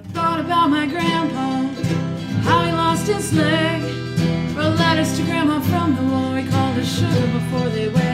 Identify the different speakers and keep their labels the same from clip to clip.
Speaker 1: I thought about my grandpa, how he lost his leg. Wrote letters to grandma from the war. He called her sugar before they wed.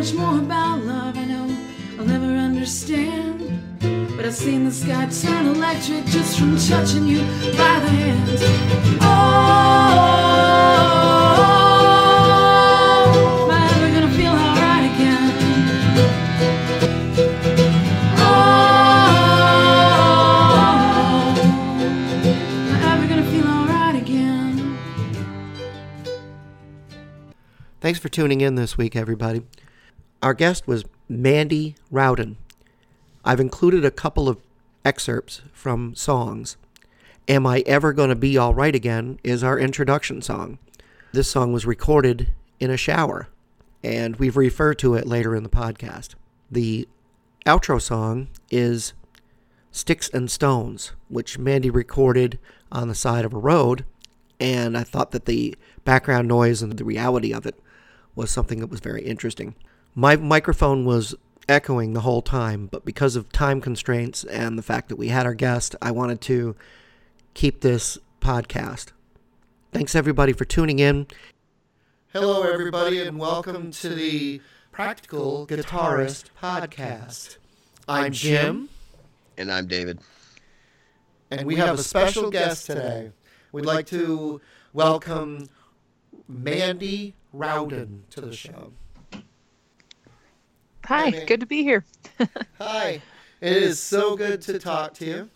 Speaker 1: Much more about love I know I'll never understand. But I've seen the sky turn electric just from touching you by the hand. Oh, am I ever gonna feel alright again? Oh, am I ever gonna feel alright again?
Speaker 2: Thanks for tuning in this week, everybody. Our guest was Mandy Rowden. I've included a couple of excerpts from songs. Am I Ever Gonna Be Alright Again is our introduction song. This song was recorded in a shower, and we've referred to it later in the podcast. The outro song is Sticks and Stones, which Mandy recorded on the side of a road, and I thought that the background noise and the reality of it was something that was very interesting. My microphone was echoing the whole time, but because of time constraints and the fact that we had our guest, I wanted to keep this podcast. Thanks everybody for tuning in. Hello, everybody, and welcome to the Practical Guitarist Podcast. I'm Jim,
Speaker 3: And I'm David.
Speaker 2: and we have a special guest today. We'd like to welcome Mandy Rowden to the show.
Speaker 4: Hi,
Speaker 2: Hey.
Speaker 4: good to be here.
Speaker 2: Hi, it is so good to talk to you.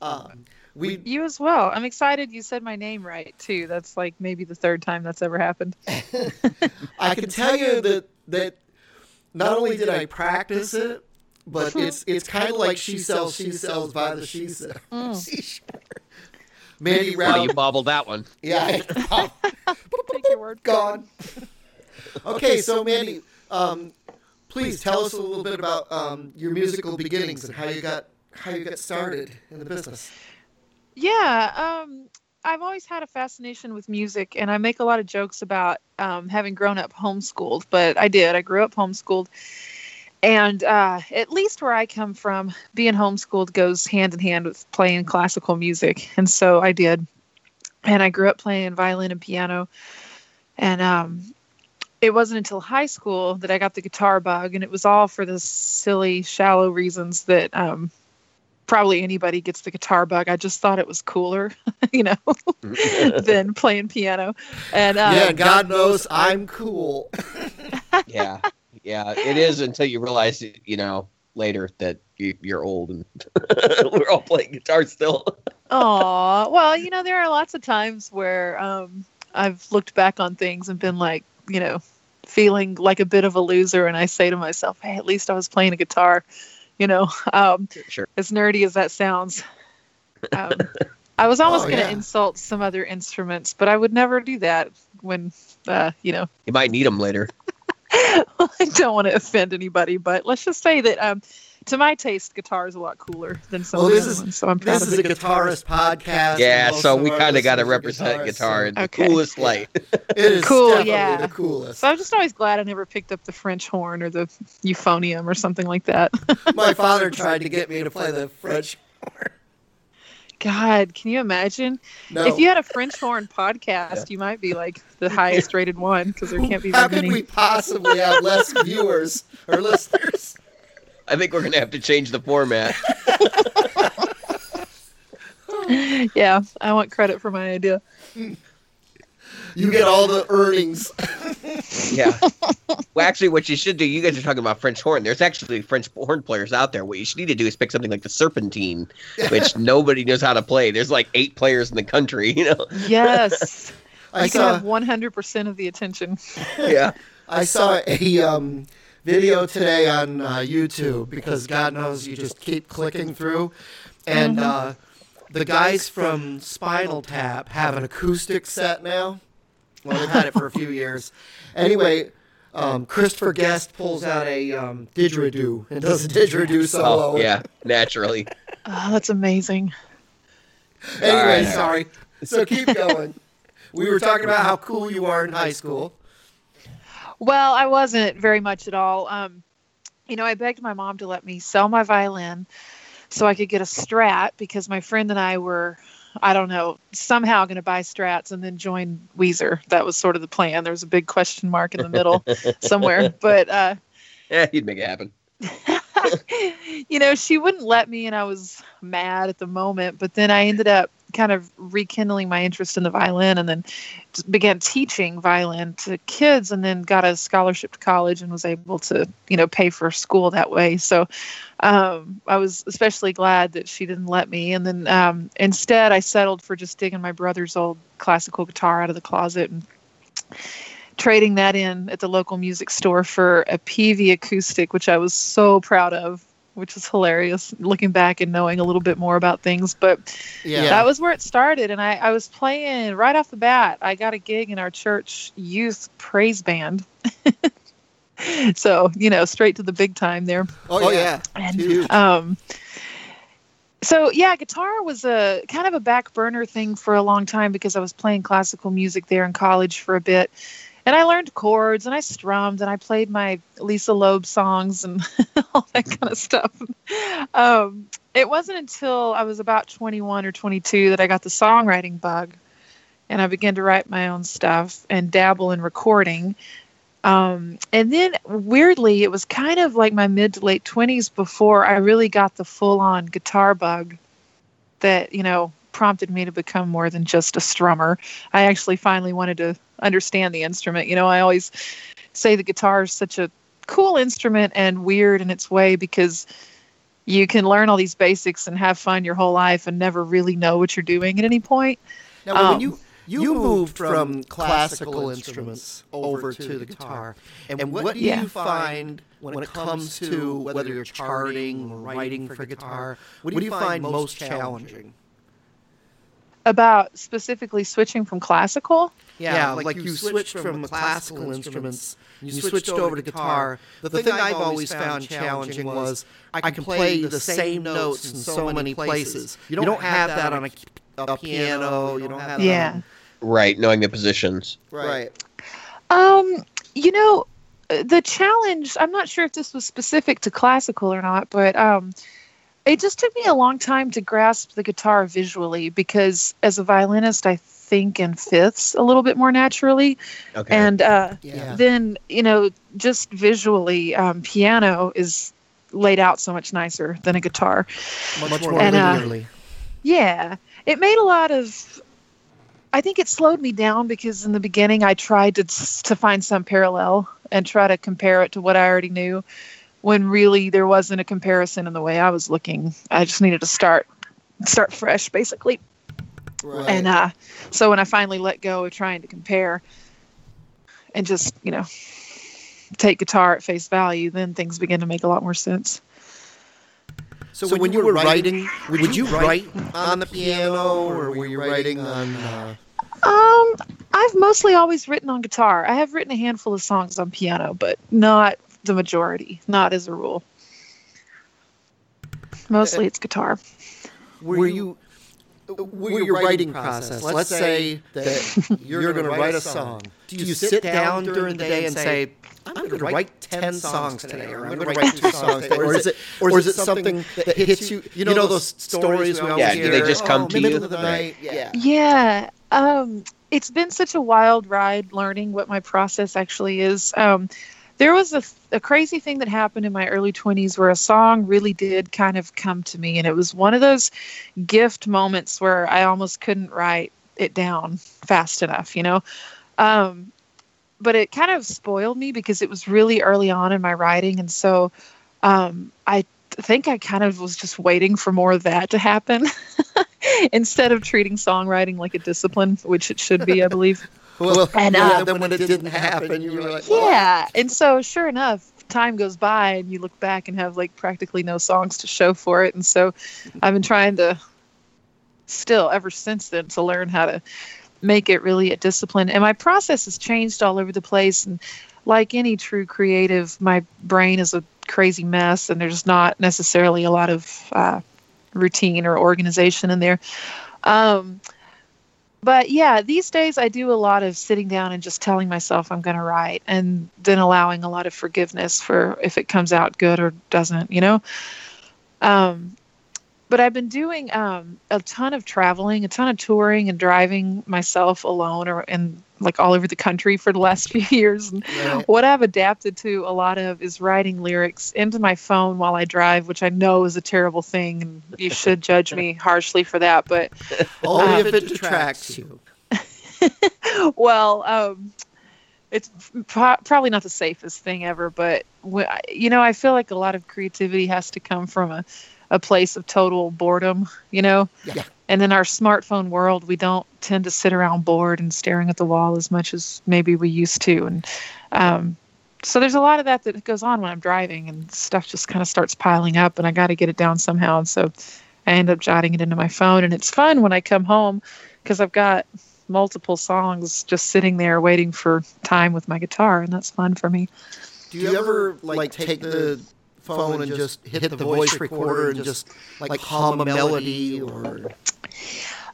Speaker 2: Um, we
Speaker 4: You as well. I'm excited you said my name right too. That's like maybe the third time that's ever happened.
Speaker 2: I can tell you that that not only did I practice it, but it's it's kind of like she sells, she sells by the she sells. Mandy
Speaker 3: Wow, you bobbled that one.
Speaker 2: Yeah, I-
Speaker 4: Take your word.
Speaker 2: gone. Okay, so Mandy, um, please tell us a little bit about um, your musical beginnings and how you got how you got started in the business.
Speaker 4: Yeah, um, I've always had a fascination with music, and I make a lot of jokes about um, having grown up homeschooled, but I did. I grew up homeschooled. And uh, at least where I come from, being homeschooled goes hand in hand with playing classical music. And so I did. And I grew up playing violin and piano. And um, it wasn't until high school that I got the guitar bug. And it was all for the silly, shallow reasons that um, probably anybody gets the guitar bug. I just thought it was cooler, you know, than playing piano. And um,
Speaker 2: yeah, God knows I'm cool.
Speaker 3: yeah, yeah. It is until you realize, you know, later that you, you're old and we're all playing guitar still.
Speaker 4: Aw, well, you know, there are lots of times where um, I've looked back on things and been like, you know, feeling like a bit of a loser, and I say to myself, "Hey, at least I was playing a guitar." You know, um,
Speaker 3: Sure.
Speaker 4: as nerdy as that sounds. Um, I was almost
Speaker 2: Oh,
Speaker 4: going to
Speaker 2: yeah.
Speaker 4: insult some other instruments, but I would never do that when, uh, you know,
Speaker 3: You might need them later.
Speaker 4: I don't want to offend anybody, but let's just say that um, to my taste, guitar is a lot cooler than some
Speaker 2: Well,
Speaker 4: of the other
Speaker 2: is-
Speaker 4: ones. So I'm proud
Speaker 2: This
Speaker 4: of
Speaker 2: is a guitarist podcast.
Speaker 3: Yeah, so we kind of got to represent guitar
Speaker 2: so
Speaker 3: in the
Speaker 4: Okay.
Speaker 3: coolest light.
Speaker 2: It is
Speaker 4: Cool,
Speaker 2: definitely
Speaker 4: yeah.
Speaker 2: the coolest.
Speaker 4: So I'm just always glad I never picked up the French horn or the euphonium or something like that.
Speaker 2: My father tried to get me to play the French horn.
Speaker 4: God, can you imagine?
Speaker 2: No.
Speaker 4: If you had a French horn podcast, you might be like the highest rated one because there can't be
Speaker 2: How
Speaker 4: very
Speaker 2: could
Speaker 4: many.
Speaker 2: we possibly have less viewers or listeners?
Speaker 3: I think we're gonna have to change the format.
Speaker 4: Yeah, I want credit for my idea.
Speaker 2: You get all the earnings.
Speaker 3: Yeah. well, actually, what you should do, you guys are talking about French horn. There's actually French horn players out there. What you should need to do is pick something like the serpentine, which nobody knows how to play. There's like eight players in the country, you know?
Speaker 4: Yes,
Speaker 2: I
Speaker 4: you can
Speaker 2: saw
Speaker 4: have 100% of the attention.
Speaker 3: Yeah.
Speaker 2: I saw a um, video today on uh, YouTube because God knows you just keep clicking through, and uh, the guys from Spinal Tap have an acoustic set now. Well, they've had it for a few years. Anyway, um, Christopher Guest pulls out a um, didgeridoo and does a didgeridoo solo.
Speaker 3: Oh, yeah, naturally.
Speaker 4: Oh, that's amazing.
Speaker 2: Anyway,
Speaker 3: All right.
Speaker 2: sorry. So keep going. We were talking about how cool you are in high school.
Speaker 4: Well, I wasn't very much at all. Um, you know, I begged my mom to let me sell my violin so I could get a Strat because my friend and I were, I don't know, somehow going to buy Strats and then join Weezer. That was sort of the plan. There was a big question mark in the middle somewhere, but uh,
Speaker 3: Yeah, you'd make it happen.
Speaker 4: you know, she wouldn't let me, and I was mad at the moment. But then I ended up kind of rekindling my interest in the violin, and then began teaching violin to kids, and then got a scholarship to college, and was able to, you know, pay for school that way. So um, I was especially glad that she didn't let me. And then um, instead, I settled for just digging my brother's old classical guitar out of the closet and trading that in at the local music store for a Peavey acoustic, which I was so proud of, which was hilarious looking back and knowing a little bit more about things. But
Speaker 2: Yeah.
Speaker 4: that was where it started. And I, I was playing right off the bat. I got a gig in our church youth praise band. so, you know, straight to the big time there.
Speaker 2: Oh, yeah.
Speaker 4: And
Speaker 2: Huge.
Speaker 4: um, so yeah, guitar was a kind of a back burner thing for a long time because I was playing classical music there in college for a bit. And I learned chords and I strummed and I played my Lisa Loeb songs and all that kind of stuff. Um, it wasn't until I was about 21 or 22 that I got the songwriting bug and I began to write my own stuff and dabble in recording. Um, and then weirdly, it was kind of like my mid to late 20s before I really got the full on guitar bug that, you know, prompted me to become more than just a strummer. I actually finally wanted to understand the instrument. You know, I always say the guitar is such a cool instrument and weird in its way because you can learn all these basics and have fun your whole life and never really know what you're doing at any point.
Speaker 2: Now, when
Speaker 4: Um,
Speaker 2: you you moved from classical instruments over to the guitar, and what do
Speaker 4: Yeah.
Speaker 2: you find when it comes to whether you're charting or writing for guitar? What do you find most challenging?
Speaker 4: About specifically switching from classical,
Speaker 2: Yeah, like, you switched from the classical instruments, you switched over to guitar. The thing I've always found challenging was I can play the same notes in so many places. You don't have that on a, a piano. You don't have that
Speaker 4: Yeah.
Speaker 2: on
Speaker 3: Right, knowing the positions.
Speaker 2: right.
Speaker 4: Um, you know, uh, the challenge, I'm not sure if this was specific to classical or not, but um it just took me a long time to grasp the guitar visually because as a violinist I think in fifths a little bit more naturally
Speaker 3: Okay.
Speaker 4: and uh
Speaker 2: Yeah.
Speaker 4: then, you know, just visually um piano is laid out so much nicer than a guitar.
Speaker 2: Much more
Speaker 4: And, uh. Yeah, it made a lot of. I think it slowed me down because in the beginning I tried to to find some parallel and try to compare it to what I already knew, when really there wasn't a comparison in the way I was looking. I just needed to start start fresh, basically.
Speaker 2: Right.
Speaker 4: And uh, so when I finally let go of trying to compare, and just you know take guitar at face value, then things begin to make a lot more sense.
Speaker 2: So, when, you were writing, would you write on the piano, or were you writing on? Uh,
Speaker 4: Um, I've mostly always written on guitar. I have written a handful of songs on piano, but not the majority, not as a rule. Mostly it's guitar.
Speaker 2: Were you were your writing process? Let's say that you're going to write a song. Do you sit down during the day and say, "I'm going to write ten songs today," or "I'm going to write two songs today," or is it or is it something that hits you? You know those stories we always
Speaker 3: Yeah,
Speaker 2: hear.
Speaker 3: do they just come
Speaker 2: oh,
Speaker 3: to
Speaker 2: middle
Speaker 3: you?
Speaker 2: of the night? Yeah.
Speaker 4: Yeah. Um, it's been such a wild ride learning what my process actually is. Um, there was a, a crazy thing that happened in my early 20s where a song really did kind of come to me. And it was one of those gift moments where I almost couldn't write it down fast enough, you know? Um, but it kind of spoiled me because it was really early on in my writing. And so um, I think I kind of was just waiting for more of that to happen instead of treating songwriting like a discipline, which it should be, I believe.
Speaker 2: Well,
Speaker 4: And, uh,
Speaker 2: then when it didn't happen, you were like,
Speaker 4: Yeah. And so, sure enough, time goes by and you look back and have like practically no songs to show for it. And so I've been trying to still, ever since then, to learn how to make it really a discipline. And my process has changed all over the place. And like any true creative, my brain is a crazy mess and there's not necessarily a lot of uh, routine or organization in there. Um, but yeah, these days I do a lot of sitting down and just telling myself I'm going to write and then allowing a lot of forgiveness for if it comes out good or doesn't, you know? Um, but I've been doing um, a ton of traveling, a ton of touring and driving myself alone or and like all over the country for the last few years. And
Speaker 2: Right.
Speaker 4: what I've adapted to a lot of is writing lyrics into my phone while I drive, which I know is a terrible thing, and you should judge me harshly for that. But
Speaker 2: only
Speaker 4: Um,
Speaker 2: if it detracts you.
Speaker 4: well, um, it's pro- probably not the safest thing ever, but wh- you know, I feel like a lot of creativity has to come from a, a place of total boredom, you know?
Speaker 2: Yeah.
Speaker 4: And in our smartphone world, we don't tend to sit around bored and staring at the wall as much as maybe we used to. And um, so there's a lot of that that goes on when I'm driving, and stuff just kind of starts piling up, and I got to get it down somehow. And so I end up jotting it into my phone, and it's fun when I come home because I've got multiple songs just sitting there waiting for time with my guitar, and that's fun for me.
Speaker 2: Do you ever like take the phone and just hit the voice recorder and just like hum a melody or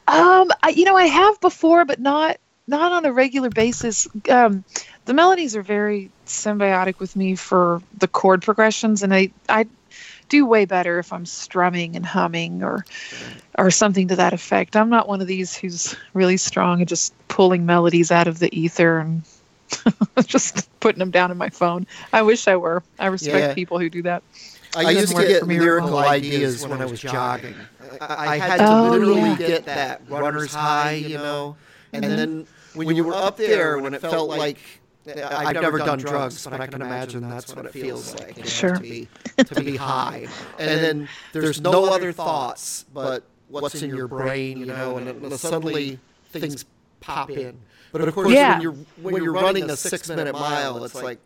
Speaker 4: Um, I, you know, I have before, but not not on a regular basis. Um, the melodies are very symbiotic with me for the chord progressions, and I I do way better if I'm strumming and humming or or something to that effect. I'm not one of these who's really strong at just pulling melodies out of the ether and just putting them down in my phone. I wish I were. I respect
Speaker 2: Yeah.
Speaker 4: people who do that.
Speaker 2: I
Speaker 4: Doesn't
Speaker 2: used to get
Speaker 4: for me.
Speaker 2: lyrical ideas when I was jogging. I, I had to
Speaker 4: Oh,
Speaker 2: literally
Speaker 4: yeah.
Speaker 2: get that runner's high, you know. And then when you were up there, when it felt like I've uh, never done drugs, but I can imagine that's what it feels like. you know,
Speaker 4: Sure.
Speaker 2: To be, to be high, and then there's no other thoughts but what's in your brain, you know, and then suddenly things pop in. But of course,
Speaker 4: Yeah.
Speaker 2: when you're when you're running a six minute mile, it's like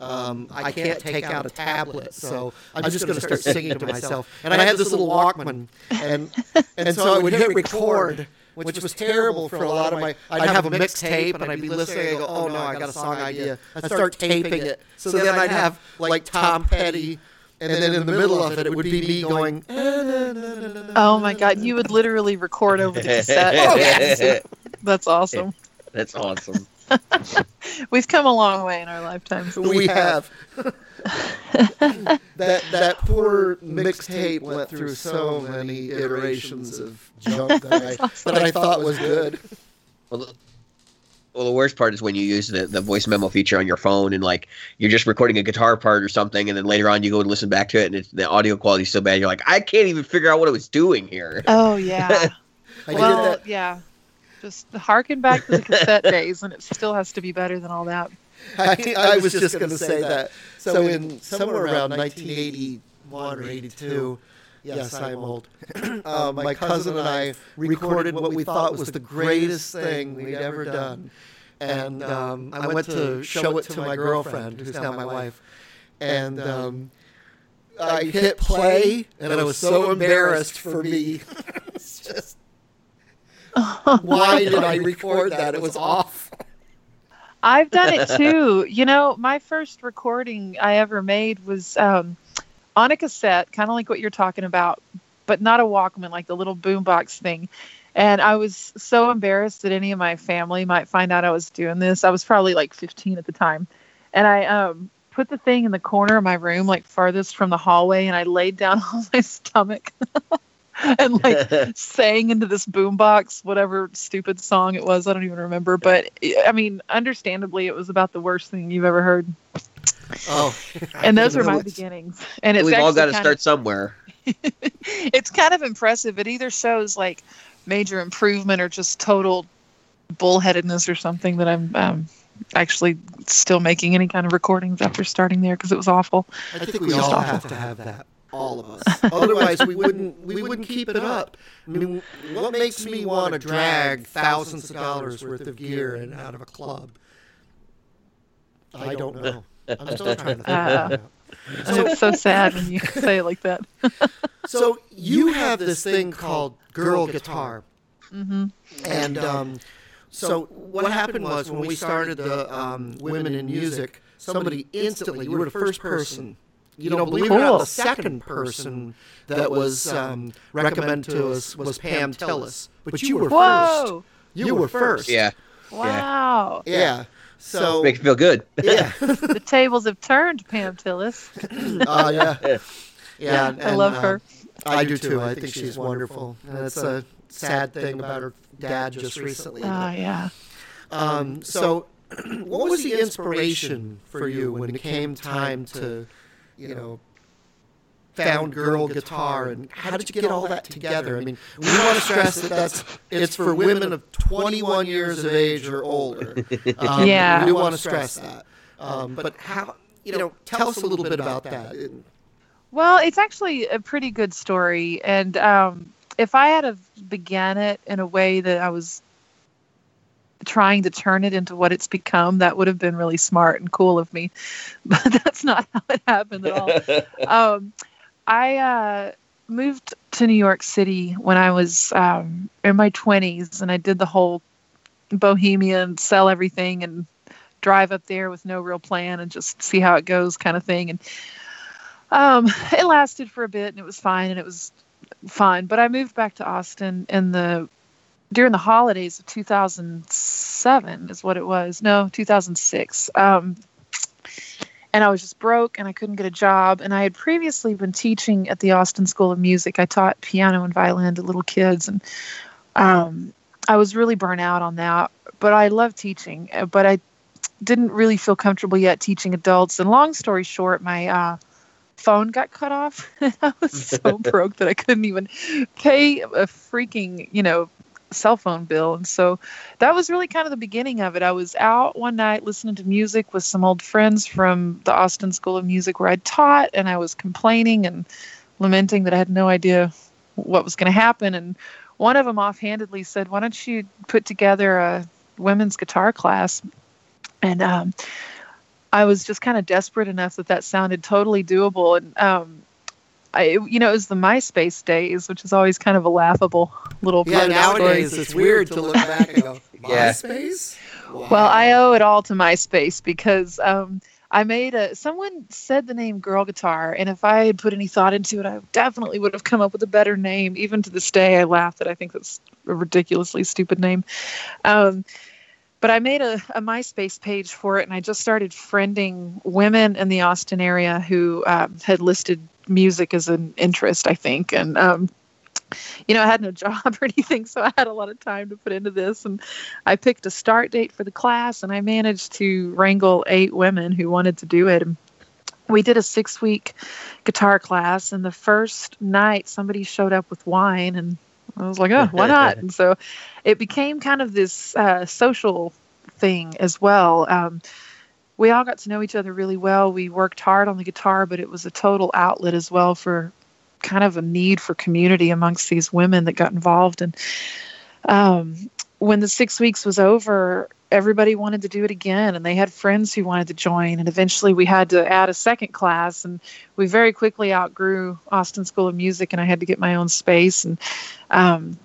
Speaker 2: um, I can't take out a tablet, so I'm just going to start singing to myself. And I had this little Walkman, and and so I would hit record, which was terrible for a lot of my. I'd have a mixtape, and I'd be listening. and go, oh no, I got a song idea. I'd start taping it. So then I'd have like Tom Petty, and then in the middle of it, it would be me going.
Speaker 4: Oh my god, you would literally record over the cassette.
Speaker 2: Oh, yes.
Speaker 4: That's awesome.
Speaker 3: That's awesome.
Speaker 4: We've come a long way in our lifetimes.
Speaker 2: we have. that that poor mixtape went through so many iterations of junk that I, that I thought was good.
Speaker 3: Well, the, well, the worst part is when you use the, the voice memo feature on your phone and like you're just recording a guitar part or something, and then later on you go and listen back to it, and it's, the audio quality is so bad, you're like, I can't even figure out what I was doing here.
Speaker 4: Oh yeah.
Speaker 2: I
Speaker 4: well,
Speaker 2: did that.
Speaker 4: yeah. Just harken back to the cassette days, and it still has to be better than all that.
Speaker 2: I, I was just going to say that. So in somewhere around 1981 or 82, yes, I'm old. uh, my cousin and I recorded what we thought was the greatest thing we'd ever done, and um, I went to show it to my girlfriend, who's now my wife, and. Um, I hit play, and I was so embarrassed for me. it's just, why did I record that? It was off.
Speaker 4: I've done it too. You know, my first recording I ever made was um, on a cassette, kind of like what you're talking about, but not a Walkman, like the little boombox thing. And I was so embarrassed that any of my family might find out I was doing this. I was probably like 15 at the time. And I um, put the thing in the corner of my room, like farthest from the hallway, and I laid down on my stomach and like sang into this boombox, whatever stupid song it was. I don't even remember. But I mean, understandably, it was about the worst thing you've ever heard.
Speaker 2: Oh,
Speaker 4: and those were my beginnings. And it's
Speaker 3: We've all got to start
Speaker 4: kind
Speaker 3: somewhere.
Speaker 4: it's kind of impressive. It either shows like major improvement or just total bullheadedness or something that I'm um, actually still making any kind of recordings after starting there because it was awful.
Speaker 2: I think we
Speaker 4: Just
Speaker 2: all
Speaker 4: awful.
Speaker 2: have to have that. All of us. Otherwise, we wouldn't we wouldn't keep it up. I mean, what makes me want to drag thousands of dollars worth of gear in out of a club? I don't know. I'm still trying to think
Speaker 4: Uh,
Speaker 2: about it.
Speaker 4: And it's so sad when you say it like that.
Speaker 2: So you have this thing called girl guitar,
Speaker 4: hmm
Speaker 2: and um, so what happened was when we started the um, women in music, somebody instantly you were the first person. You know, believe it or not, the second person that was um, recommended to us was Pam Tillis, but you were first.
Speaker 4: Whoa!
Speaker 2: You were first.
Speaker 3: Yeah,
Speaker 4: Wow!
Speaker 2: Yeah. So
Speaker 3: makes me feel good.
Speaker 2: yeah.
Speaker 4: The tables have turned, Pam Tillis.
Speaker 2: Oh yeah. Yeah. and-
Speaker 4: I love
Speaker 2: and,
Speaker 4: her.
Speaker 2: uh, I do too. I think she's wonderful, and it's a sad thing about her dad just recently.
Speaker 4: Oh yeah.
Speaker 2: Um, so, what was the inspiration for you when it came time to, you know, found girl guitar, and how did you get all that together? I mean, we want to stress that that's it's for women of 21 years of age or older. Um,
Speaker 4: Yeah.
Speaker 2: we do want to stress that. Um, but how, you know, tell us a little bit about that.
Speaker 4: Well, it's actually a pretty good story, and um, if I had have began it in a way that I was trying to turn it into what it's become, that would have been really smart and cool of me. But that's not how it happened at all. um, I uh, moved to New York City when I was um, in my 20s, and I did the whole bohemian sell everything and drive up there with no real plan and just see how it goes kind of thing. And um, it lasted for a bit, and it was fine, and it was fun. But I moved back to Austin in the during the holidays of 2007 is what it was. No, 2006. Um, and I was just broke and I couldn't get a job. And I had previously been teaching at the Austin School of Music. I taught piano and violin to little kids, and um, I was really burnt out on that. But I love teaching, uh, but I didn't really feel comfortable yet teaching adults. And long story short, my uh, phone got cut off. I was so broke that I couldn't even pay a freaking, you know, cell phone bill. And so that was really kind of the beginning of it. I was out one night listening to music with some old friends from the Austin School of Music where I'd taught, and I was complaining and lamenting that I had no idea what was going to happen. And one of them offhandedly said, Why don't you put together a women's guitar class? And um, I was just kind of desperate enough that that sounded totally doable. And um, I, you know, it was the MySpace days, which is always kind of a laughable little
Speaker 2: Yeah,
Speaker 4: part story.
Speaker 2: nowadays it's weird to look back and go,
Speaker 3: Yeah.
Speaker 2: MySpace?
Speaker 4: Well, I owe it all to MySpace because um, I made a. Someone said the name Girl Guitar, and if I had put any thought into it, I definitely would have come up with a better name. Even to this day, I laugh that I think that's a ridiculously stupid name. Um, but I made a, a MySpace page for it, and I just started friending women in the Austin area who um, had listed music as an interest, I think, and. Um, you know, I had no job or anything, so I had a lot of time to put into this. And I picked a start date for the class, and I managed to wrangle eight women who wanted to do it. And we did a six week guitar class, and the first night somebody showed up with wine, and I was like, oh, why not? and so it became kind of this uh, social thing as well. Um, we all got to know each other really well. We worked hard on the guitar, but it was a total outlet as well for kind of a need for community amongst these women that got involved. And um, when the six weeks was over, everybody wanted to do it again, and they had friends who wanted to join. And eventually, we had to add a second class, and we very quickly outgrew Austin School of Music, and I had to get my own space. And um,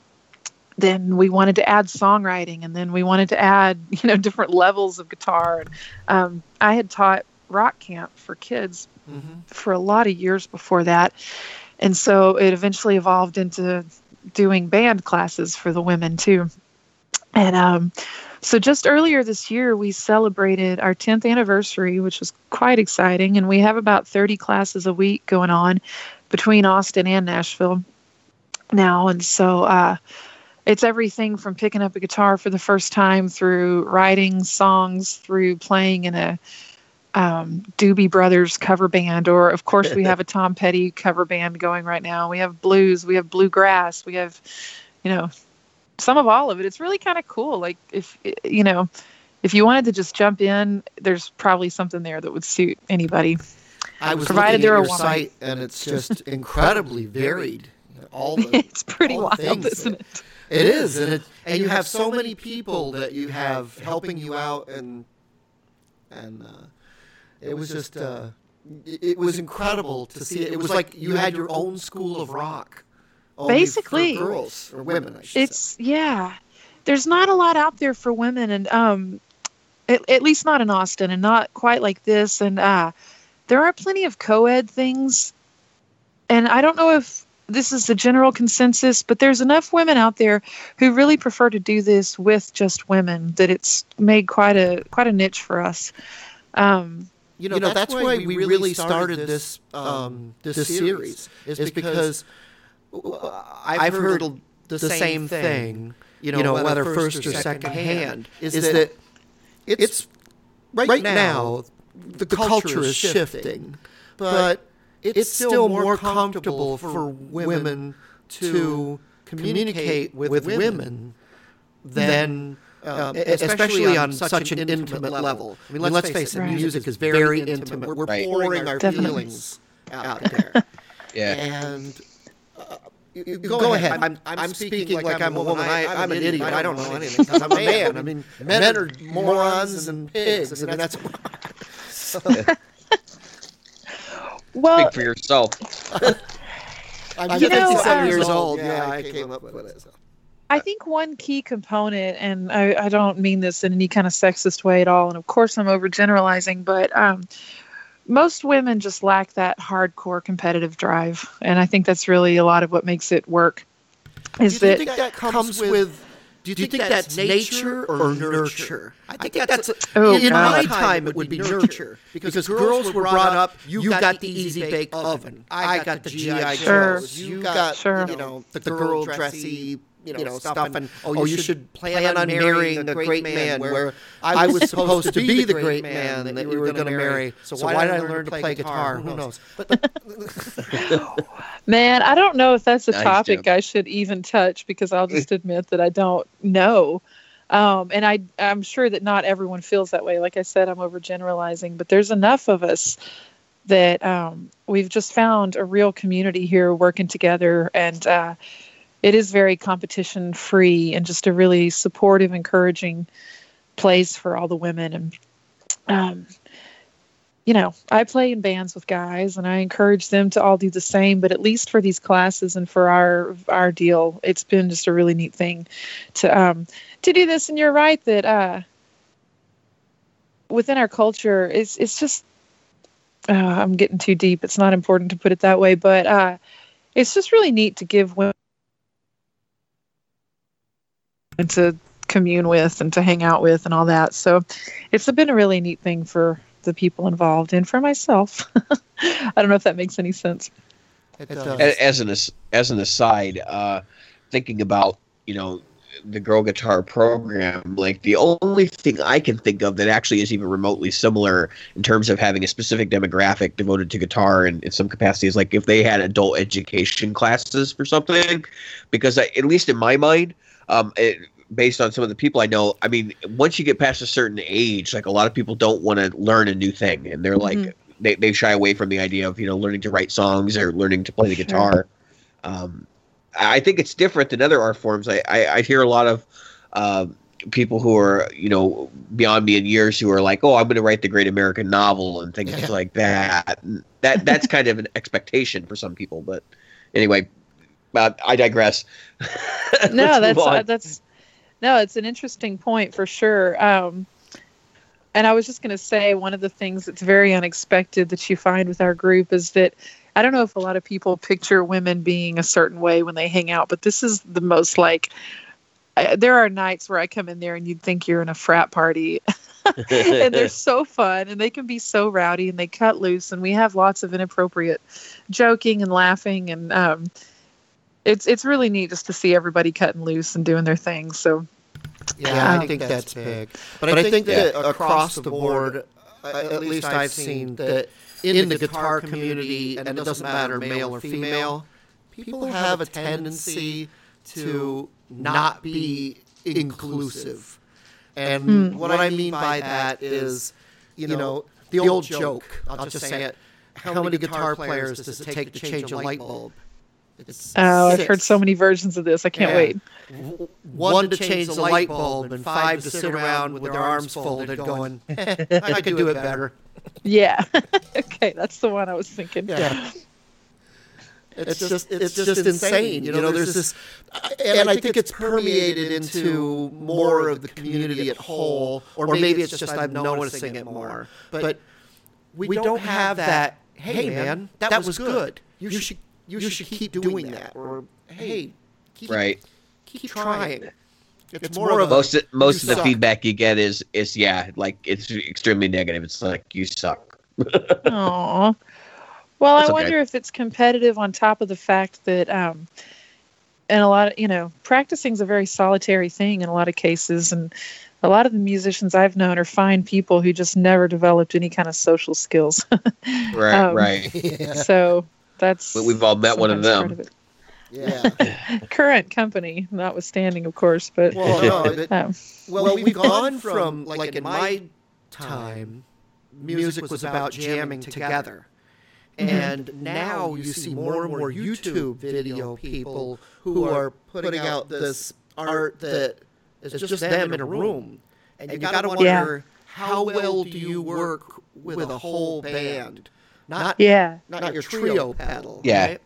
Speaker 4: then we wanted to add songwriting, and then we wanted to add, you know, different levels of guitar. And um, I had taught rock camp for kids
Speaker 2: Mm-hmm.
Speaker 4: for a lot of years before that. And so it eventually evolved into doing band classes for the women too. And um, so just earlier this year, we celebrated our 10th anniversary, which was quite exciting. And we have about 30 classes a week going on between Austin and Nashville now. And so uh, it's everything from picking up a guitar for the first time through writing songs, through playing in a um, Doobie Brothers cover band, or of course we have a Tom Petty cover band going right now. We have blues, we have bluegrass, we have, you know, some of all of it. It's really kind of cool. Like if you know, if you wanted to just jump in, there's probably something there that would suit anybody.
Speaker 2: I was
Speaker 4: Provided
Speaker 2: looking
Speaker 4: they're
Speaker 2: at
Speaker 4: a
Speaker 2: your site, and it's just incredibly varied. All the
Speaker 4: it's pretty
Speaker 2: all
Speaker 4: wild,
Speaker 2: things
Speaker 4: isn't
Speaker 2: that-
Speaker 4: it?
Speaker 2: It is, and it, and you have so many people that you have helping you out, and and uh, it was just uh, it, it was incredible to see it. It was like you had your own school of rock, only for
Speaker 4: Basically.
Speaker 2: girls or women. I should say.
Speaker 4: It's yeah. There's not a lot out there for women, and um, at, at least not in Austin, and not quite like this. And uh, there are plenty of co-ed things, and I don't know if this is the general consensus, but there's enough women out there who really prefer to do this with just women that it's made quite a quite a niche for us. Um,
Speaker 2: You know, that's, why we really started this um, this series is because I've heard the same thing. You know, whether first or second hand, is that it's right now the culture is shifting, but it's still more comfortable for women to communicate with women than. Um, especially on such an intimate level. I mean, let's face it,
Speaker 4: Right.
Speaker 2: music is very intimate. We're
Speaker 3: Right.
Speaker 2: pouring our
Speaker 4: Definitely.
Speaker 2: feelings out there.
Speaker 3: Yeah.
Speaker 2: And uh, you, you go, ahead. I'm, I'm speaking like I'm a woman. I, I'm an idiot. I don't know anything. I'm a man. I mean, men are morons and pigs. I mean, that's.
Speaker 4: well,
Speaker 3: Speak for yourself.
Speaker 2: I'm
Speaker 4: You
Speaker 2: 57
Speaker 4: um,
Speaker 2: years old. Yeah, I came up with it. so.
Speaker 4: I think one key component, and I, I don't mean this in any kind of sexist way at all, and of course I'm overgeneralizing, but um, most women just lack that hardcore competitive drive, and I think that's really a lot of what makes it work. Is
Speaker 2: do you
Speaker 4: that
Speaker 2: think that comes with? Do you think that's nature or nurture? I think that's.
Speaker 4: Oh,
Speaker 2: in my time, it would be nurture because girls were brought up. You got the easy bake oven. I got the GI
Speaker 4: Sure.
Speaker 2: Joes. You got
Speaker 4: Sure.
Speaker 2: you know the girl dressy. You know, stuff and oh, you should plan on marrying the great man. Where I was supposed to be the great man that you were going to marry. So why did I learn to play guitar? Who knows? But
Speaker 4: man, I don't know if that's a
Speaker 3: Nice,
Speaker 4: topic
Speaker 3: Jim.
Speaker 4: I should even touch because I'll just admit that I don't know. Um, and I, I'm sure that not everyone feels that way. Like I said, I'm overgeneralizing, but there's enough of us that um, we've just found a real community here working together, and uh, it is very competition free and just a really supportive, encouraging place for all the women. And um, you know, I play in bands with guys, and I encourage them to all do the same. But at least for these classes and for our our deal, it's been just a really neat thing to um, to do this. And you're right that uh, within our culture, it's it's just uh, I'm getting too deep. It's not important to put it that way, but uh, it's just really neat to give women and to commune with and to hang out with and all that. So it's been a really neat thing for the people involved and for myself. I don't know if that makes any sense.
Speaker 2: it
Speaker 3: A- As an as, as an aside, uh, thinking about you know the girl guitar program, like the only thing I can think of that actually is even remotely similar in terms of having a specific demographic devoted to guitar and in some capacity is like if they had adult education classes for something, because I, at least in my mind, um, it, based on some of the people I know, I mean, once you get past a certain age, like a lot of people don't want to learn a new thing, and they're like
Speaker 4: Mhm.
Speaker 3: they, they shy away from the idea of you know learning to write songs or learning to play the
Speaker 4: Sure.
Speaker 3: guitar. Um, I think it's different than other art forms. I, I, I hear a lot of uh, people who are you know beyond me in years who are like, oh, I'm going to write the great American novel and things like that. And that that's kind of an expectation for some people, but anyway. Uh, I digress.
Speaker 4: No, that's uh, that's no, it's an interesting point for sure. Um, and I was just going to say one of the things that's very unexpected that you find with our group is that I don't know if a lot of people picture women being a certain way when they hang out, but this is the most like. I, there are nights where I come in there and you'd think you're in a frat party. and they're so fun and they can be so rowdy and they cut loose and we have lots of inappropriate joking and laughing and um, it's it's really neat just to see everybody cutting loose and doing their thing so
Speaker 2: Yeah, I think that's big. But I think that across the board, uh, at least I've seen that in the guitar community, and it doesn't matter male or female, people have a tendency to not be inclusive. And what I mean by that is, you know, the old joke. I'll just say it. How many guitar players does it take to change a light bulb? It's
Speaker 4: oh i've heard so many versions of this i can't
Speaker 2: Yeah.
Speaker 4: wait
Speaker 2: W- One to change the light bulb, and five to sit around with their arms folded, going, "I could do it better."
Speaker 4: yeah okay that's the one i was thinking
Speaker 2: Yeah. It's just it's just insane. You know, there's this, uh, and I think it's permeated into more of the community at whole, or maybe it's just I'm noticing it more. But we don't have that. Hey, man, that was good. You should you should keep doing that. Or hey, keep,
Speaker 3: Right.
Speaker 2: keep trying. It's more of a
Speaker 3: Most of, most of the
Speaker 2: suck.
Speaker 3: feedback you get is is yeah, like it's extremely negative. It's like you suck.
Speaker 4: Aw. Well,
Speaker 3: That's
Speaker 4: I
Speaker 3: okay.
Speaker 4: wonder if it's competitive on top of the fact that, um, and a lot of, you know, practicing is a very solitary thing in a lot of cases. And a lot of the musicians I've known are fine people who just never developed any kind of social skills.
Speaker 3: Right,
Speaker 4: Um,
Speaker 3: right.
Speaker 2: yeah,
Speaker 4: so that's.
Speaker 3: But we've all met one of
Speaker 4: sometimes part
Speaker 3: them.
Speaker 2: yeah.
Speaker 4: Current company, notwithstanding, of course, but.
Speaker 2: Well, no, but
Speaker 4: um,
Speaker 2: Well, we've gone from like in my time, music was about jamming together, and now you see more and more YouTube video people who are putting out this art that is just them in a room, and you got to
Speaker 4: Yeah.
Speaker 2: wonder how well do you work with a whole band, not
Speaker 4: yeah.
Speaker 2: not your trio pedal.
Speaker 3: Yeah.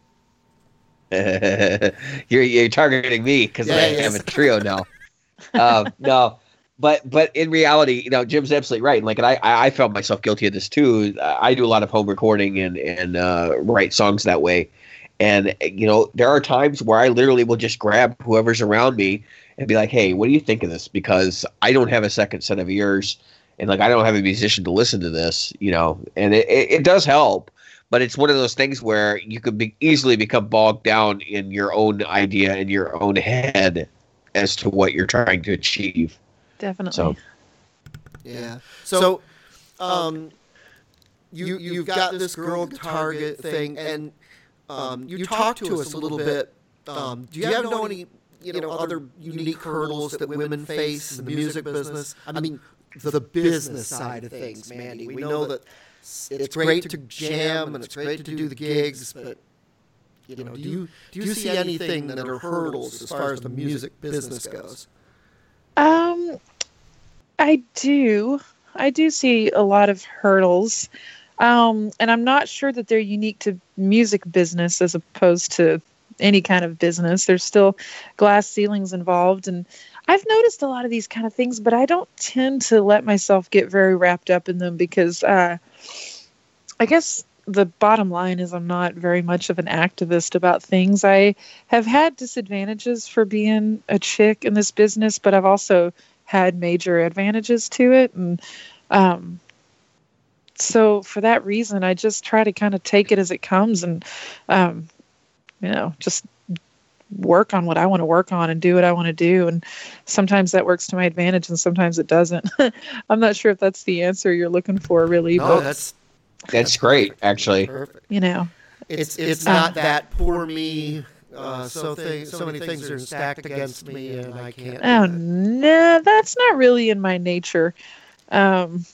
Speaker 2: right?
Speaker 3: you're you're targeting me because
Speaker 2: Yeah,
Speaker 3: I
Speaker 2: yeah.
Speaker 3: have a trio now. um, no, but but in reality, you know, Jim's absolutely right. Like, and I I I felt myself guilty of this too. I do a lot of home recording and and uh, write songs that way, and you know, there are times where I literally will just grab whoever's around me and be like, "Hey, what do you think of this?" Because I don't have a second set of ears, and like I don't have a musician to listen to this, you know, and it, it, it does help but it's one of those things where you could be easily become bogged down in your own idea in your own head as to what you're trying to achieve.
Speaker 4: Definitely.
Speaker 3: So
Speaker 2: Yeah. So, um, you you've got this girl guitar thing, and um, you talked to us a little bit. Um, do you have know any you know other unique hurdles that women face in the music business? I mean, the business side of things, Mandy. We know that it's great to jam and it's great to do the gigs, but you know, do you do you see anything that are hurdles as far as the music business goes?
Speaker 4: Um, I do. I do see a lot of hurdles. Um, and I'm not sure that they're unique to music business as opposed to any kind of business. There's still glass ceilings involved. And I've noticed a lot of these kind of things, but I don't tend to let myself get very wrapped up in them because uh, I guess the bottom line is I'm not very much of an activist about things. I have had disadvantages for being a chick in this business, but I've also had major advantages to it. And um, so for that reason, I just try to kind of take it as it comes and, um, you know, just work on what I want to work on and do what I want to do. And sometimes that works to my advantage and sometimes it doesn't. I'm not sure if that's the answer you're looking for, really,
Speaker 2: No,
Speaker 4: but,
Speaker 2: that's
Speaker 3: that's great, actually.
Speaker 2: perfect.
Speaker 4: you know.
Speaker 2: It's it's not that poor me. Uh, so thing, so many things are stacked against me, and I can't.
Speaker 4: Oh
Speaker 2: it.
Speaker 4: no, that's not really in my nature. Um,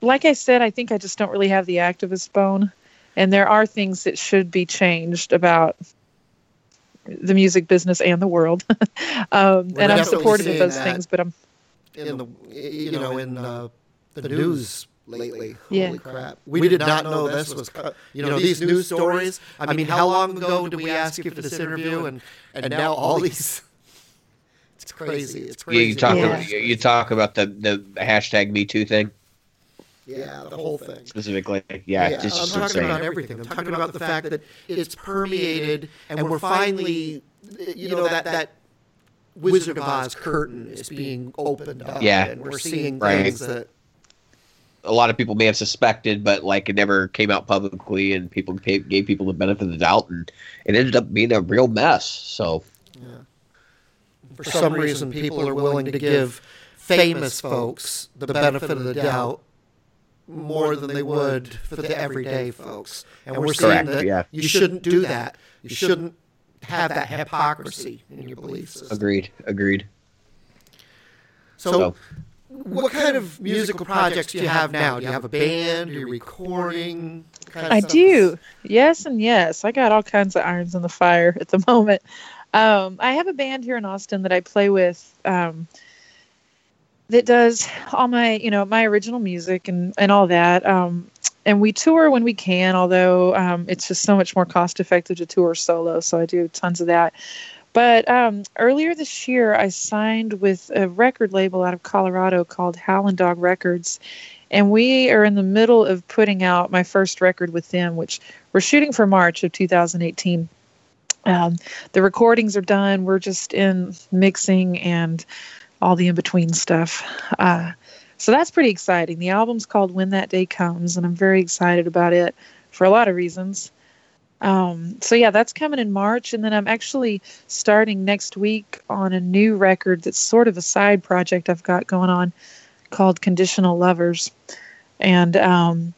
Speaker 4: like I said, I think I just don't really have the activist bone, and there are things that should be changed about the music business and the world. um, and I'm supportive of those
Speaker 2: that.
Speaker 4: things, but I'm
Speaker 2: in the you know in uh, the news lately.
Speaker 4: Yeah.
Speaker 2: Holy crap! We did not know this was co- you know these news stories. I mean, how long ago did we ask you for this interview, and and now all these. It's It's crazy. It's
Speaker 3: You,
Speaker 2: crazy.
Speaker 3: you talk
Speaker 4: Yeah.
Speaker 3: about, you, you talk about the the hashtag Me Too thing
Speaker 2: yeah, the whole thing.
Speaker 3: specifically. Yeah, it's
Speaker 2: I'm
Speaker 3: just
Speaker 2: talking
Speaker 3: insane.
Speaker 2: about everything. I'm talking about the fact that it's permeated, and we're finally, you know, that that Wizard of Oz curtain is being opened up.
Speaker 3: Yeah.
Speaker 2: and we're seeing
Speaker 3: Right.
Speaker 2: things that.
Speaker 3: a lot of people may have suspected, but like it never came out publicly, and people gave, gave people the benefit of the doubt, and it ended up being a real mess. So yeah.
Speaker 2: For some reason, people are willing to give famous folks the benefit of the doubt more than they would for the everyday folks. And we're saying
Speaker 3: Correct,
Speaker 2: that
Speaker 3: yeah.
Speaker 2: you shouldn't do that. You shouldn't have that hypocrisy in your belief system.
Speaker 3: agreed, agreed.
Speaker 2: So,
Speaker 3: So-
Speaker 2: what kind of musical projects do you have now? Do you have a band? Are you recording? Kind of
Speaker 4: I
Speaker 2: stuff
Speaker 4: do. Yes, and yes. I got all kinds of irons in the fire at the moment. Um, I have a band here in Austin that I play with um, that does all my, you know, my original music and, and all that. Um, and we tour when we can, although um, it's just so much more cost effective to tour solo. So I do tons of that. But um, earlier this year, I signed with a record label out of Colorado called Howlin' Dog Records. And we are in the middle of putting out my first record with them, which we're shooting for March of 2018. Um, the recordings are done. We're just in mixing and all the in between stuff. Uh, so that's pretty exciting. The album's called When That Day Comes, and I'm very excited about it for a lot of reasons. Um, so yeah, that's coming in March, and then I'm actually starting next week on a new record that's sort of a side project I've got going on called Conditional Lovers, and um,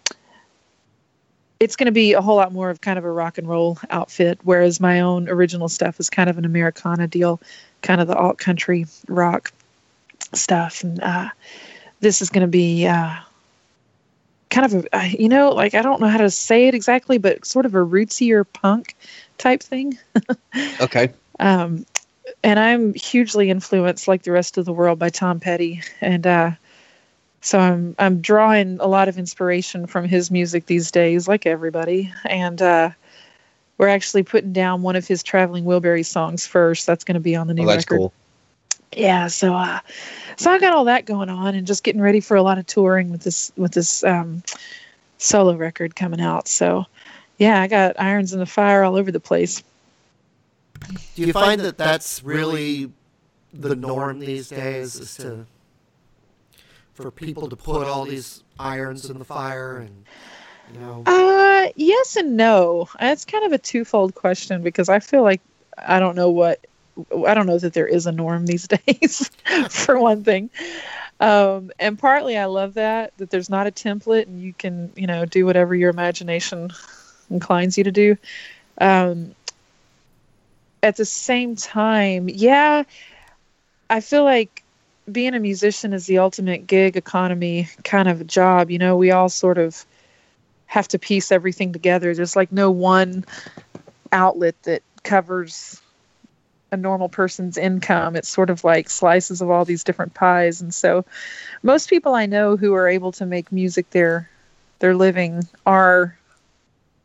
Speaker 4: it's going to be a whole lot more of kind of a rock and roll outfit, whereas my own original stuff is kind of an Americana deal, kind of the alt country rock stuff, and uh, this is going to be. Uh, kind of a uh, you know like i don't know how to say it exactly but sort of a rootsier punk type thing
Speaker 3: Okay,
Speaker 4: um, and I'm hugely influenced, like the rest of the world, by Tom Petty, and uh, so I'm I'm drawing a lot of inspiration from his music these days, like everybody. And uh, we're actually putting down one of his Traveling Wilbury songs first. That's going to be on the new
Speaker 3: well, that's
Speaker 4: record.
Speaker 3: cool.
Speaker 4: Yeah, so uh, so I got all that going on, and just getting ready for a lot of touring with this with this um, solo record coming out. So yeah, I got irons in the fire all over the place.
Speaker 2: Do you find that that's really the norm these days? Is to for people to put all these irons in the fire and you know
Speaker 4: Uh, yes and no. It's kind of a twofold question because I feel like I don't know what I don't know that there is a norm these days, for one thing. Um, and partly I love that that there's not a template and you can you know do whatever your imagination inclines you to do. Um, at the same time, yeah, I feel like being a musician is the ultimate gig economy kind of job. You know, we all sort of have to piece everything together. There's like no one outlet that covers a normal person's income. It's sort of like slices of all these different pies. And so most people I know who are able to make music their their living are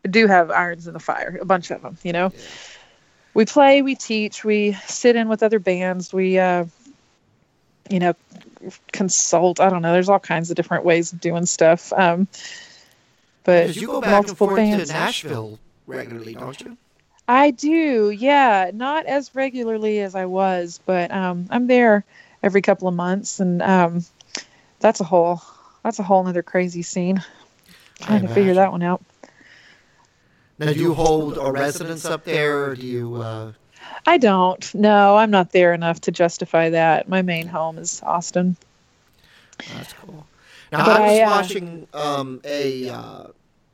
Speaker 4: do have irons in the fire, a bunch of them, you know. We play, we teach, we sit in with other bands, we uh you know consult, I don't know, there's all kinds of different ways of doing stuff. Um but
Speaker 2: you go back and
Speaker 4: multiple
Speaker 2: forth
Speaker 4: bands.
Speaker 2: to Nashville regularly, don't you?
Speaker 4: I do, yeah. Not as regularly as I was, but um, I'm there every couple of months, and um, that's a whole that's a whole nother crazy scene. Trying to figure that one out.
Speaker 2: Now, do you hold a residence up there, or do you? Uh,
Speaker 4: I don't. No, I'm not there enough to justify that. My main home is Austin.
Speaker 2: that's cool. Now,
Speaker 4: But
Speaker 2: I was
Speaker 4: I, uh,
Speaker 2: watching um, a uh,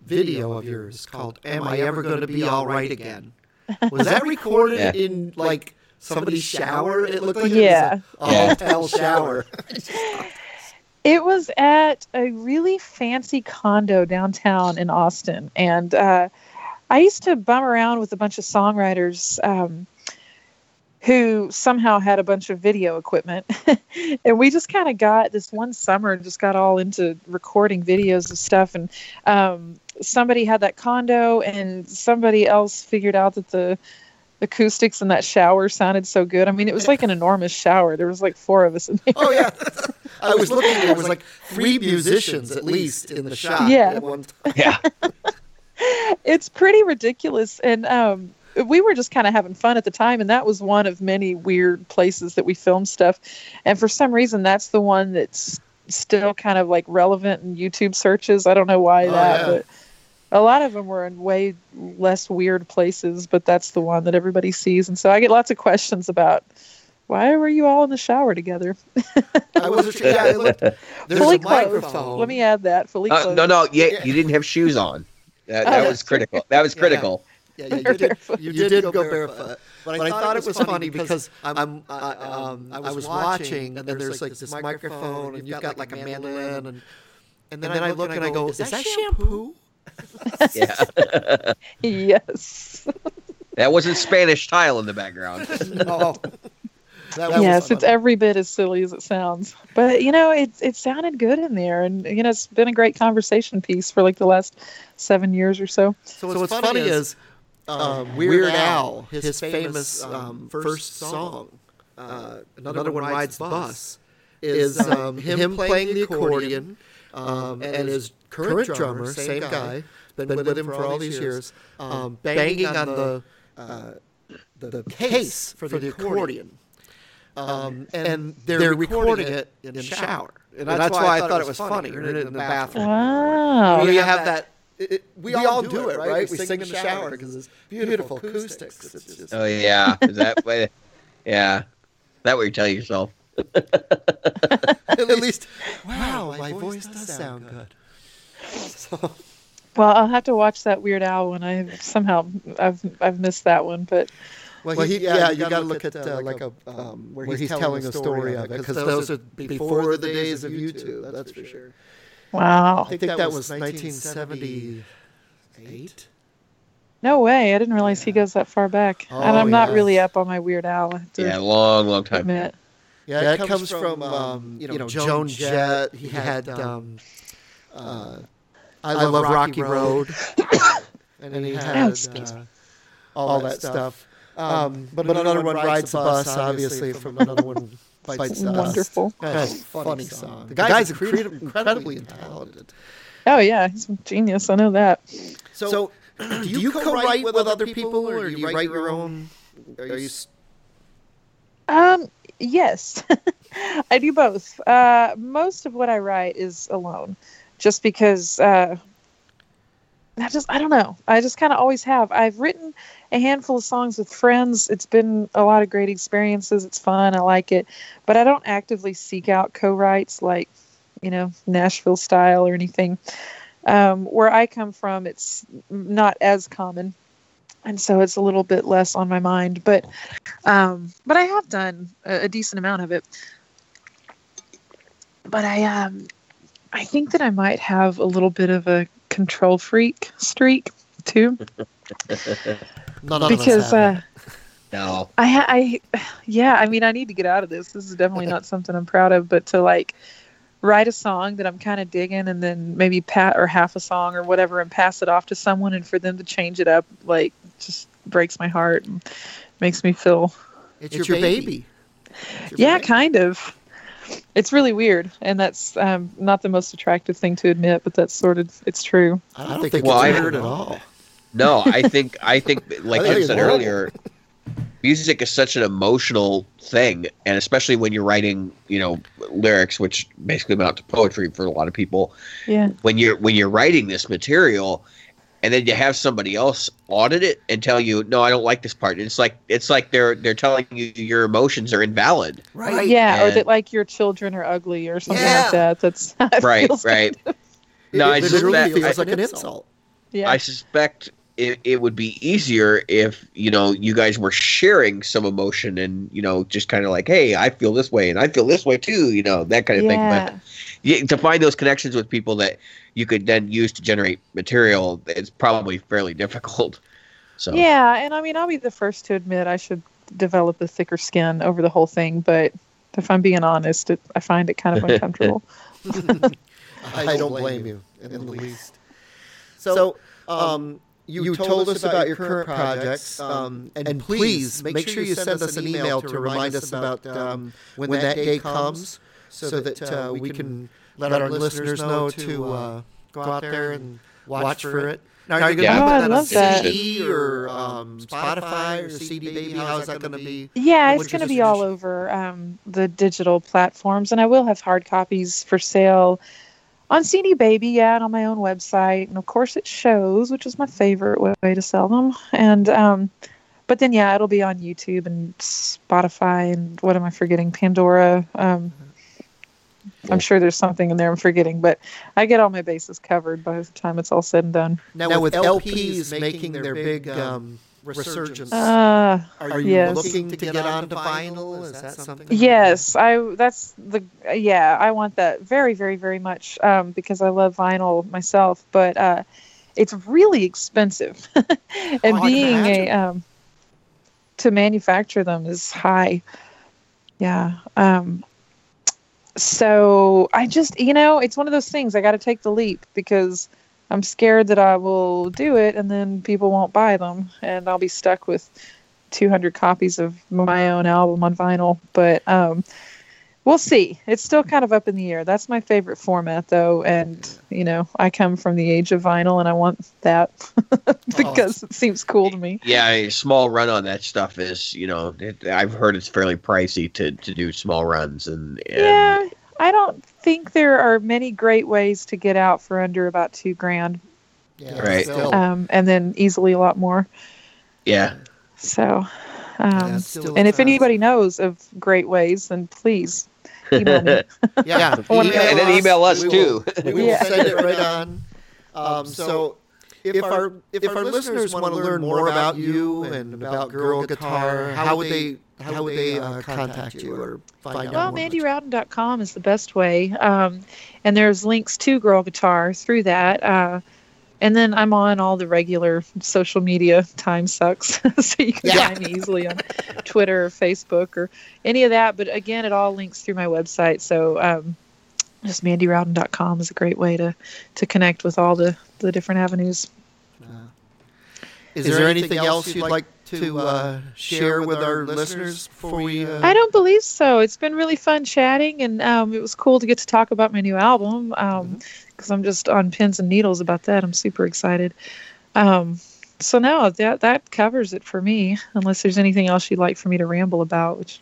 Speaker 2: video of yours called "Am I Ever Going to Be All Right Again?" Was that recorded
Speaker 3: Yeah.
Speaker 2: in like somebody's shower? It looked like
Speaker 4: Yeah.
Speaker 2: it was a, a
Speaker 3: Yeah.
Speaker 2: hotel shower.
Speaker 4: It was at a really fancy condo downtown in Austin, and uh, I used to bum around with a bunch of songwriters um, who somehow had a bunch of video equipment, and we just kind of got this one summer just got all into recording videos of stuff, and um, somebody had that condo, and somebody else figured out that the acoustics in that shower sounded so good. I mean, it was like an enormous shower. There was like four of us in there.
Speaker 2: Oh yeah, I was looking. There was like three musicians at least in the shot.
Speaker 4: Yeah.
Speaker 2: at one time.
Speaker 3: Yeah.
Speaker 4: it's pretty ridiculous and um we were just kind of having fun at the time and that was one of many weird places that we filmed stuff and for some reason that's the one that's still kind of like relevant in youtube searches i don't know why
Speaker 2: Oh,
Speaker 4: that
Speaker 2: yeah.
Speaker 4: but a lot of them were in way less weird places but that's the one that everybody sees and so i get lots of questions about why were you all in the shower together
Speaker 2: I wasn't sure. Yeah, I looked, there's
Speaker 4: fully
Speaker 2: a
Speaker 4: clothed
Speaker 2: microphone.
Speaker 4: let me add that fully
Speaker 3: Uh,
Speaker 4: clothed
Speaker 3: no, no, yeah,
Speaker 2: Yeah.
Speaker 3: you didn't have shoes on. That,
Speaker 4: Oh,
Speaker 3: that was critical. That was
Speaker 2: Yeah.
Speaker 3: critical.
Speaker 2: Yeah, yeah, you did.
Speaker 4: Barefoot.
Speaker 2: You did, go barefoot. But, I thought it was funny because I'm, I, um, I was watching, and there's like this microphone, and you've got like a mandolin, and and then, I look and I go, "Is that shampoo?"
Speaker 3: Yeah.
Speaker 4: yes
Speaker 3: that wasn't Spanish tile in the background.
Speaker 2: no. That was
Speaker 4: yes, it's every bit as silly as it sounds. But you know, it it sounded good in there, and you know, it's been a great conversation piece for like the last seven years or so.
Speaker 2: So what's, funny is um, Weird Al, his famous um, first song, uh, "Another One Rides the Bus," is um, him playing the accordion, um, and his current drummer, same guy, been with him for all these years, um, banging on the uh, the case for the accordion. Um, and they're, recording it in the shower, and that's, why I thought it was funny. Or in the bathroom.
Speaker 4: Wow.
Speaker 2: We have that. It, it- we, all do it, right? We sing in the shower because it's beautiful acoustics. It's just,
Speaker 3: Oh yeah, is that way? Yeah, that what you're telling yourself?
Speaker 2: at least, wow, my voice does sound good. So,
Speaker 4: Well, I'll have to watch that Weird Al one. I somehow I've I've missed that one, but
Speaker 2: well, he, yeah, you got to look at uh, like a um, where he's telling a story of it because those are before the days of YouTube. That's for sure.
Speaker 4: Wow,
Speaker 2: I think that was 1978.
Speaker 4: no way! I didn't realize he goes that far back, and
Speaker 2: Oh,
Speaker 4: I'm not really up on my Weird Al. I have to
Speaker 3: Yeah, long, long time.
Speaker 4: admit.
Speaker 2: Yeah, that comes from um, you know Joan Jett. He had um, uh, I love Rocky Road, and then he had
Speaker 4: excuse
Speaker 2: uh, all that stuff. Um, but another one rides the bus, obviously, from another one bites the dust.
Speaker 4: Wonderful.
Speaker 2: That's a funny song. The guy's incredibly, incredibly talented.
Speaker 4: Oh yeah, he's a genius. I know that.
Speaker 2: So, do you co-write with other people, or do you write your own? Are you?
Speaker 4: Um, yes, I do both. Uh, most of what I write is alone, just because uh, I just I don't know. I just kind of always have. I've written a handful of songs with friends. It's been a lot of great experiences. It's fun. I like it, but I don't actively seek out co-writes like you know Nashville style or anything. Um, where I come from, it's not as common and so it's a little bit less on my mind but um but i have done a, a decent amount of it but i um i think that i might have a little bit of a control freak streak too
Speaker 2: None
Speaker 4: because
Speaker 2: have
Speaker 4: uh.
Speaker 3: No.
Speaker 4: I, ha- I, yeah, I mean, I need to get out of this. This is definitely not something I'm proud of, but to like write a song that I'm kind of digging and then maybe pat or half a song or whatever and pass it off to someone and for them to change it up, like, just breaks my heart and makes me feel,
Speaker 2: it's, your, baby. It's your
Speaker 4: yeah,
Speaker 2: baby.
Speaker 4: kind of. It's really weird, and that's um, not the most attractive thing to admit, but that's sort of it's true.
Speaker 2: I don't think
Speaker 3: Well,
Speaker 2: it's
Speaker 3: I-
Speaker 2: weird at all.
Speaker 3: No, I think I think like
Speaker 2: I think
Speaker 3: Kim said
Speaker 2: horrible.
Speaker 3: earlier, music is such an emotional thing, and especially when you're writing, you know, lyrics, which basically amount to poetry for a lot of people.
Speaker 4: Yeah,
Speaker 3: When you're when you're writing this material, and then you have somebody else audit it and tell you, no, I don't like this part. It's like it's like they're they're telling you your emotions are invalid.
Speaker 2: Right.
Speaker 4: yeah, or that like your children are ugly or something
Speaker 2: Yeah.
Speaker 4: like that. That's how it
Speaker 3: Right,
Speaker 4: feels.
Speaker 3: right.
Speaker 2: It,
Speaker 3: No, I
Speaker 2: it literally
Speaker 3: suspect-
Speaker 2: feels
Speaker 3: I-
Speaker 2: like an insult.
Speaker 4: Yeah,
Speaker 3: I suspect it, it would be easier if you know you guys were sharing some emotion and you know just kind of like, hey, I feel this way and I feel this way too, you know that kind of thing.
Speaker 4: yeah.
Speaker 3: But yeah, to find those connections with people that you could then use to generate material, it's probably fairly difficult. So
Speaker 4: Yeah, and I mean, I'll be the first to admit I should develop a thicker skin over the whole thing, but if I'm being honest, it, I find it kind of uncomfortable.
Speaker 2: I don't blame you in the least. So, um, you told us about your current projects, um, and please make sure you send us an email to remind us about um, when that day comes, so that uh, we can let our listeners know to uh, go out there and watch for it. Now, are you going to
Speaker 3: Yeah.
Speaker 4: Oh,
Speaker 2: put
Speaker 4: I
Speaker 2: that on
Speaker 4: love that.
Speaker 2: CD or um, Spotify or CD Baby? How is that going to be?
Speaker 4: Yeah, it's going to be all over um, the digital platforms, and I will have hard copies for sale on CD Baby, yeah, and on my own website, and of course it shows, which is my favorite way to sell them. And um, but then yeah, it'll be on YouTube and Spotify and what am I forgetting? Pandora. Um, I'm sure there's something in there I'm forgetting, but I get all my bases covered by the time it's all said and done.
Speaker 2: Now, with LPs making their big um, resurgence,
Speaker 4: Uh,
Speaker 2: are you
Speaker 4: yes.
Speaker 2: looking to get onto vinyl? Is that something?
Speaker 4: Yes, I. That's the. Yeah, I want that very, very, very much um, because I love vinyl myself. But uh, it's really expensive, and
Speaker 2: Oh,
Speaker 4: being a um, to manufacture them is high. Yeah. Um, so I just, you know, it's one of those things. I got to take the leap because I'm scared that I will do it and then people won't buy them, and I'll be stuck with 200 copies of my own album on vinyl. But um, we'll see. It's still kind of up in the air. That's my favorite format, though, and you know, I come from the age of vinyl, and I want that because it seems cool to me.
Speaker 3: Yeah, a small run on that stuff is, you know, it, I've heard it's fairly pricey to, to do small runs, and, and
Speaker 4: Yeah, I don't think there are many great ways to get out for under about two grand,
Speaker 2: Yeah,
Speaker 3: Right.
Speaker 4: um, and then easily a lot more.
Speaker 3: yeah,
Speaker 4: So, um,
Speaker 2: it's still
Speaker 4: and if
Speaker 2: fast.
Speaker 4: anybody knows of great ways, then please email me.
Speaker 2: Yeah,
Speaker 4: wanna
Speaker 2: email
Speaker 3: and then email us
Speaker 2: we will-
Speaker 3: too.
Speaker 2: We will
Speaker 4: Yeah.
Speaker 2: send it right on. Um, so, if our if our listeners want to learn more about you and about Girl Guitar, how would they how would they uh, contact you or find out?
Speaker 4: Well,
Speaker 2: more?
Speaker 4: mandyrowden.com is the best way. Um, and there's links to Girl Guitar through that. Uh, and then I'm on all the regular social media. Time sucks. so you can
Speaker 2: Yeah.
Speaker 4: find me easily on Twitter or Facebook or any of that. But again, it all links through my website. So um, just mandyrowden.com is a great way to, to connect with all the, the different avenues.
Speaker 2: Is there anything else you'd like to uh, share with our listeners before we? Uh,
Speaker 4: I don't believe so. It's been really fun chatting, and um, it was cool to get to talk about my new album because I'm just on pins and needles about that. I'm super excited. Um, so no, that that covers it for me. Unless there's anything else you'd like for me to ramble about, which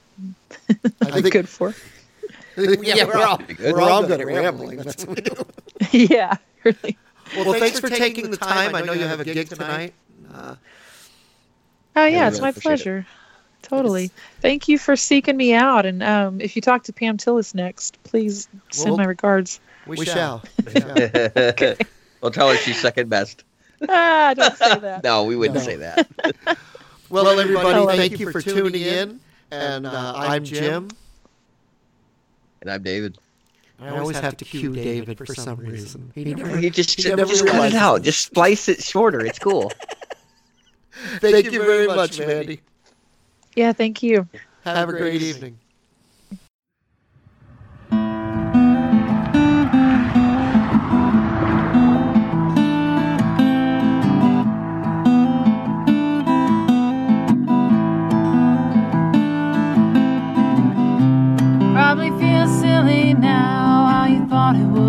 Speaker 2: I
Speaker 4: I'm
Speaker 2: think
Speaker 4: good for.
Speaker 2: yeah, we're all
Speaker 3: good.
Speaker 2: we're all good at rambling. That's what we do.
Speaker 4: yeah, really.
Speaker 2: Well, thanks for taking the time. I know you have a gig tonight. Uh,
Speaker 4: Oh
Speaker 3: Yeah,
Speaker 4: yeah, it's my
Speaker 3: appreciate it.
Speaker 4: pleasure. Totally. Thank you for seeking me out. And um, if you talk to Pam Tillis next, please send
Speaker 2: Well-
Speaker 4: my regards.
Speaker 2: we, shall. We shall.
Speaker 3: We'll tell her she's second best.
Speaker 4: ah, don't say that.
Speaker 3: No, we wouldn't
Speaker 2: No.
Speaker 3: say that.
Speaker 2: Well, everybody,
Speaker 4: Oh,
Speaker 2: thank you for tuning in. And uh, I'm Jim.
Speaker 3: And I'm David.
Speaker 2: I always have to cue David for some reason. He never,
Speaker 3: You just,
Speaker 2: He never
Speaker 3: just cut it out. Just splice it shorter. It's cool.
Speaker 2: Thank, you very much, Mandy.
Speaker 4: Yeah, thank you.
Speaker 2: Have, a great evening.
Speaker 1: Probably feel silly now how you thought it would